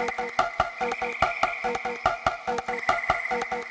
Thank you.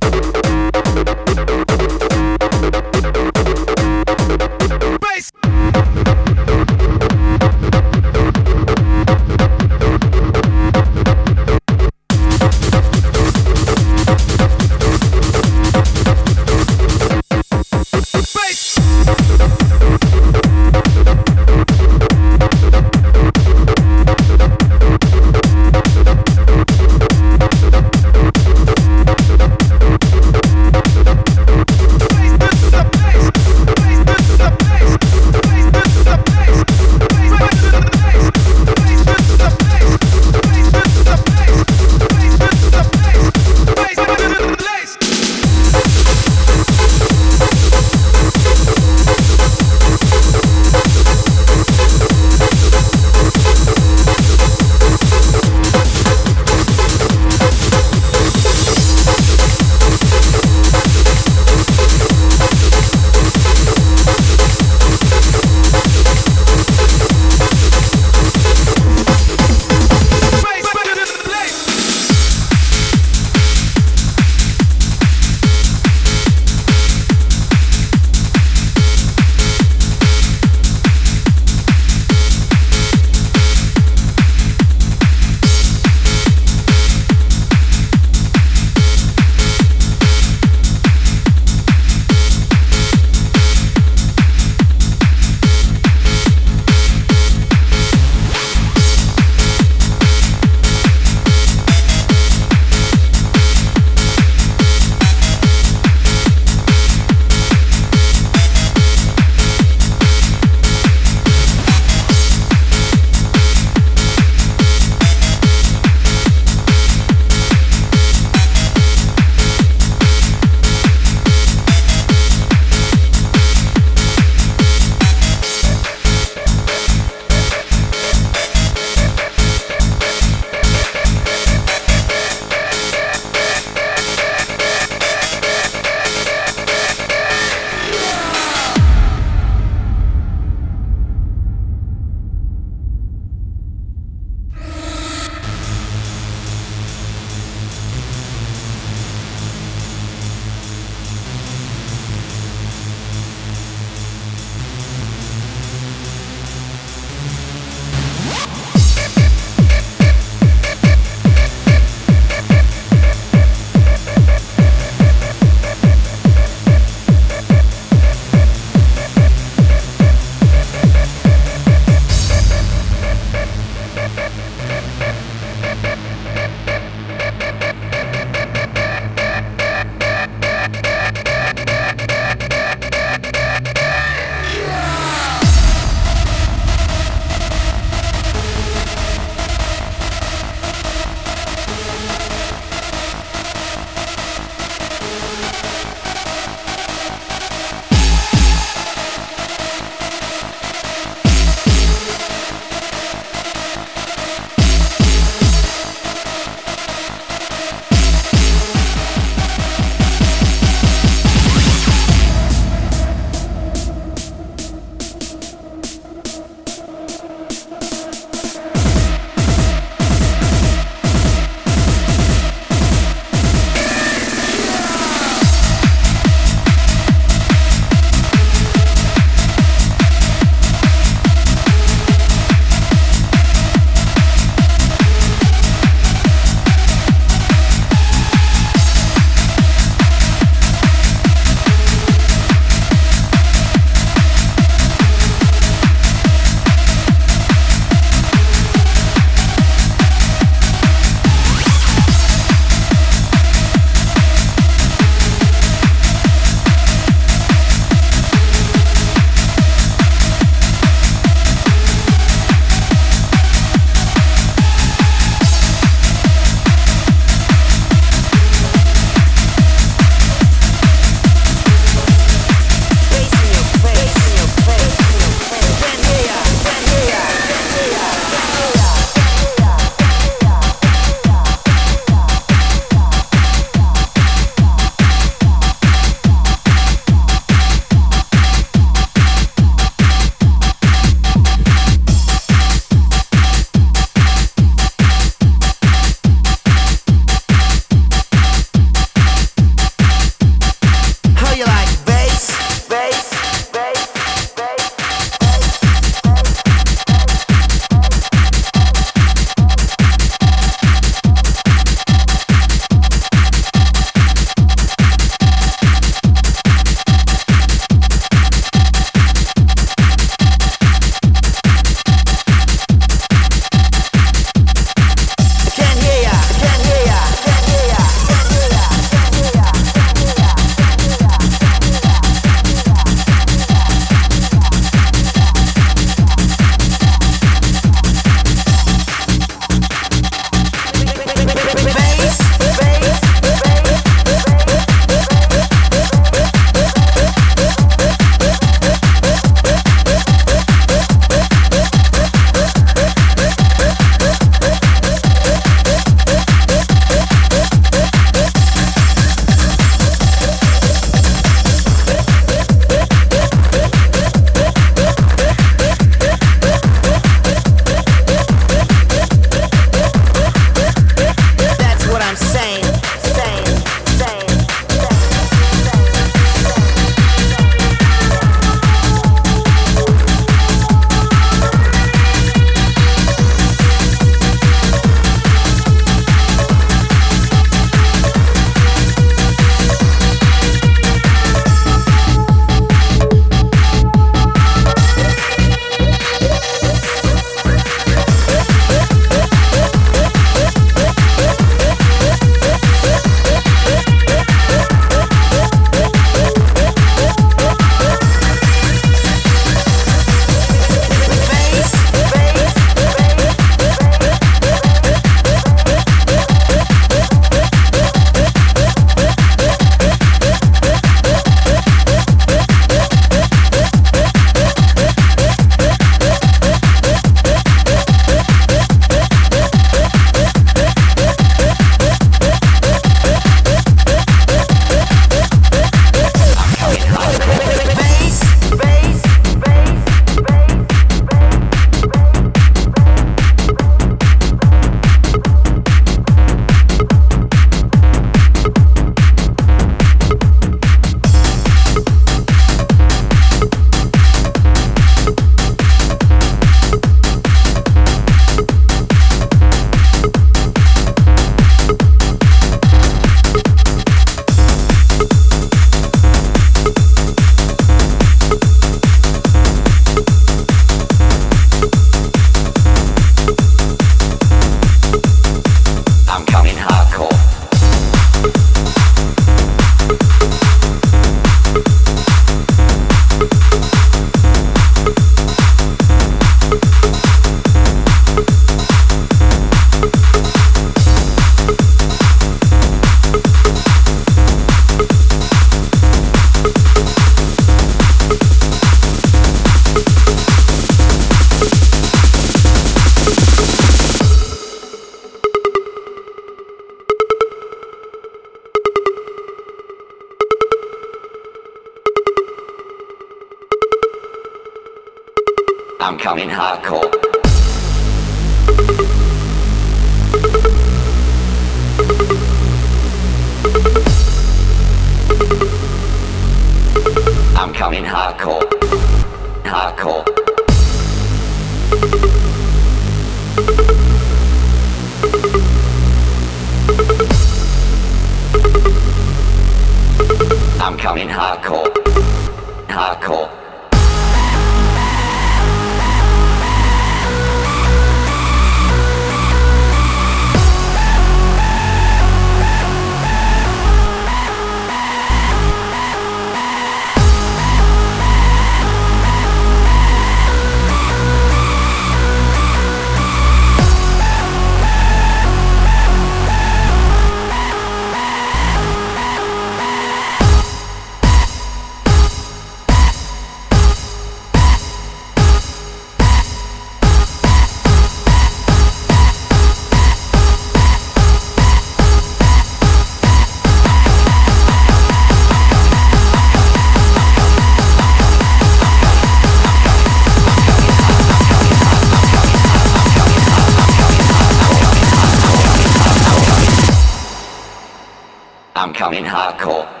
Hardcore.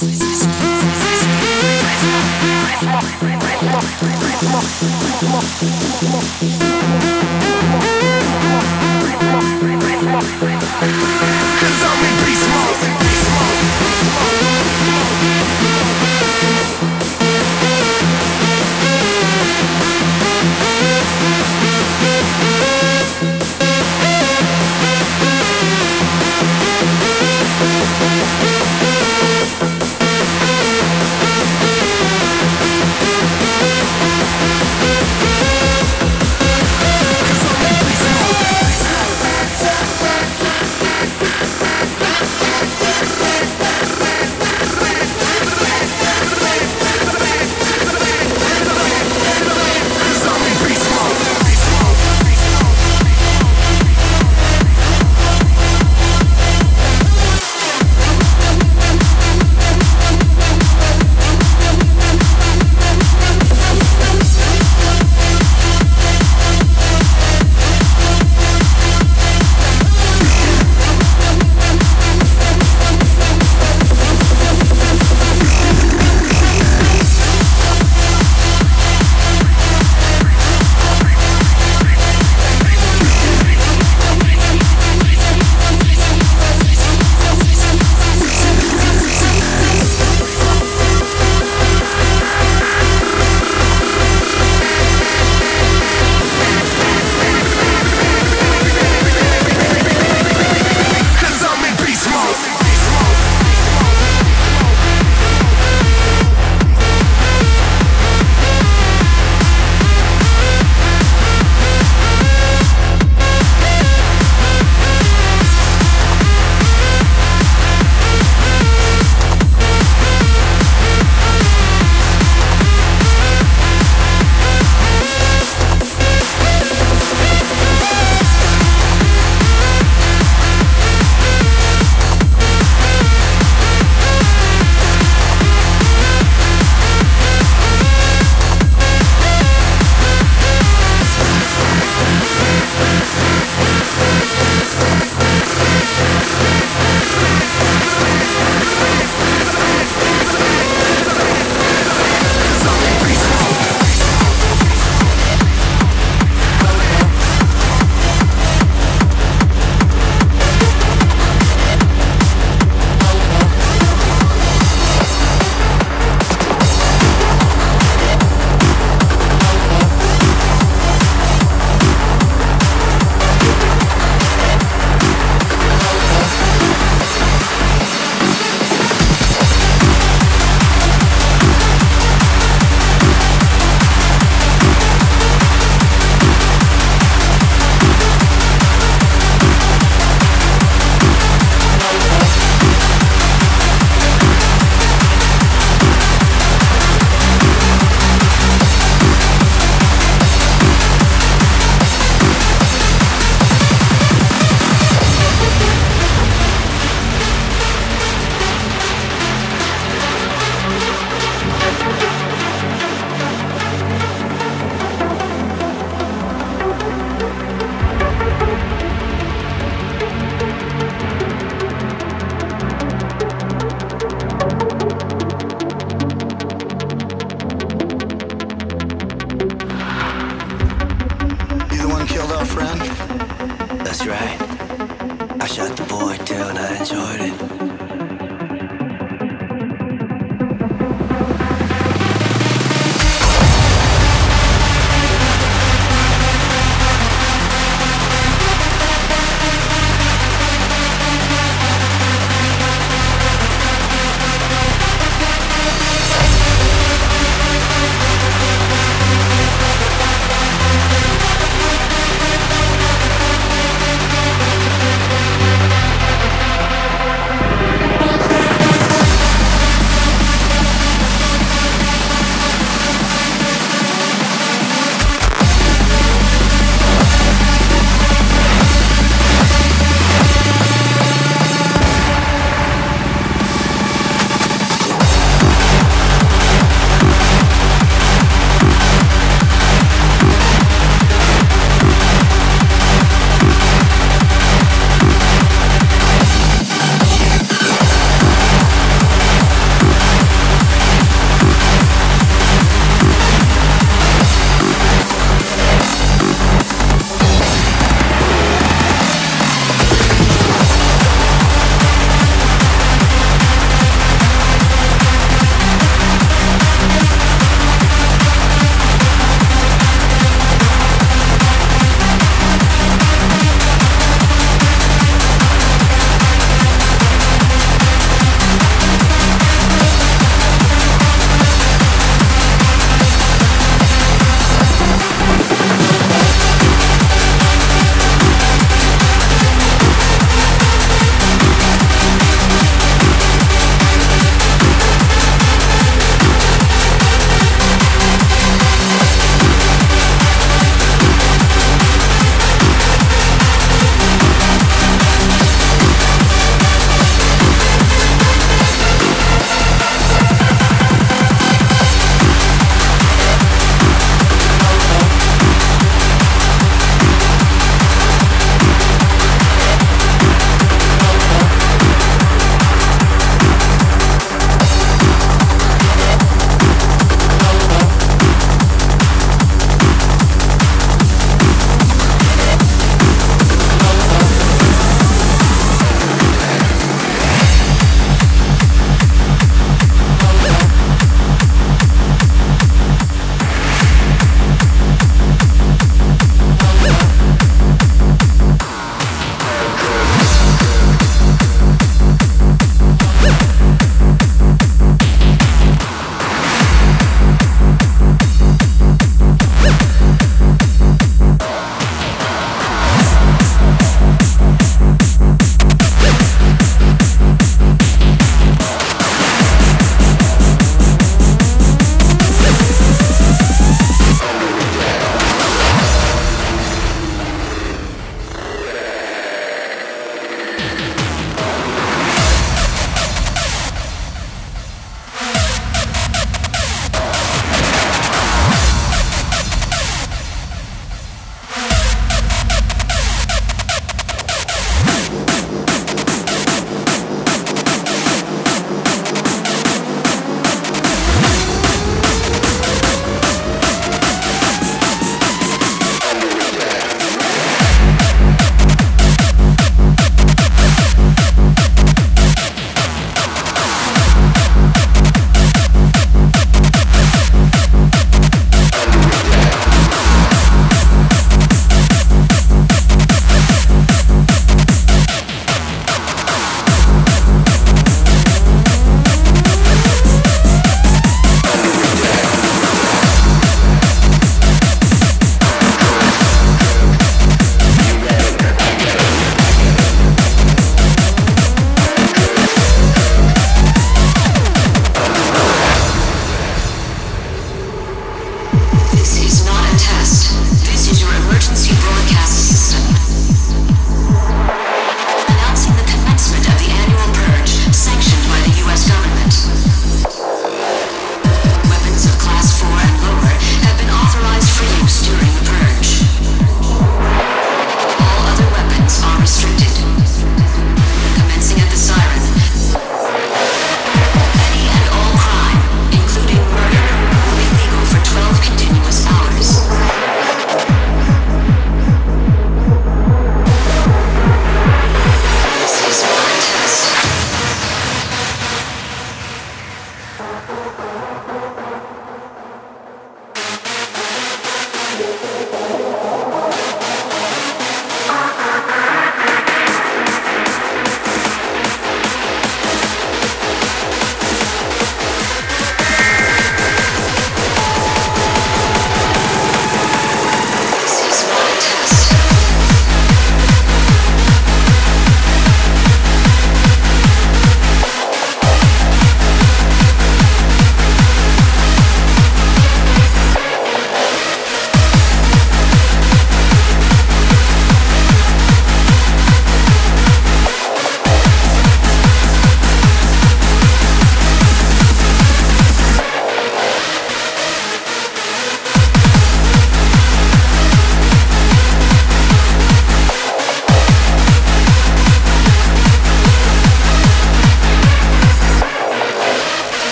Cause I'm in beast mode, beast mode, beast mode.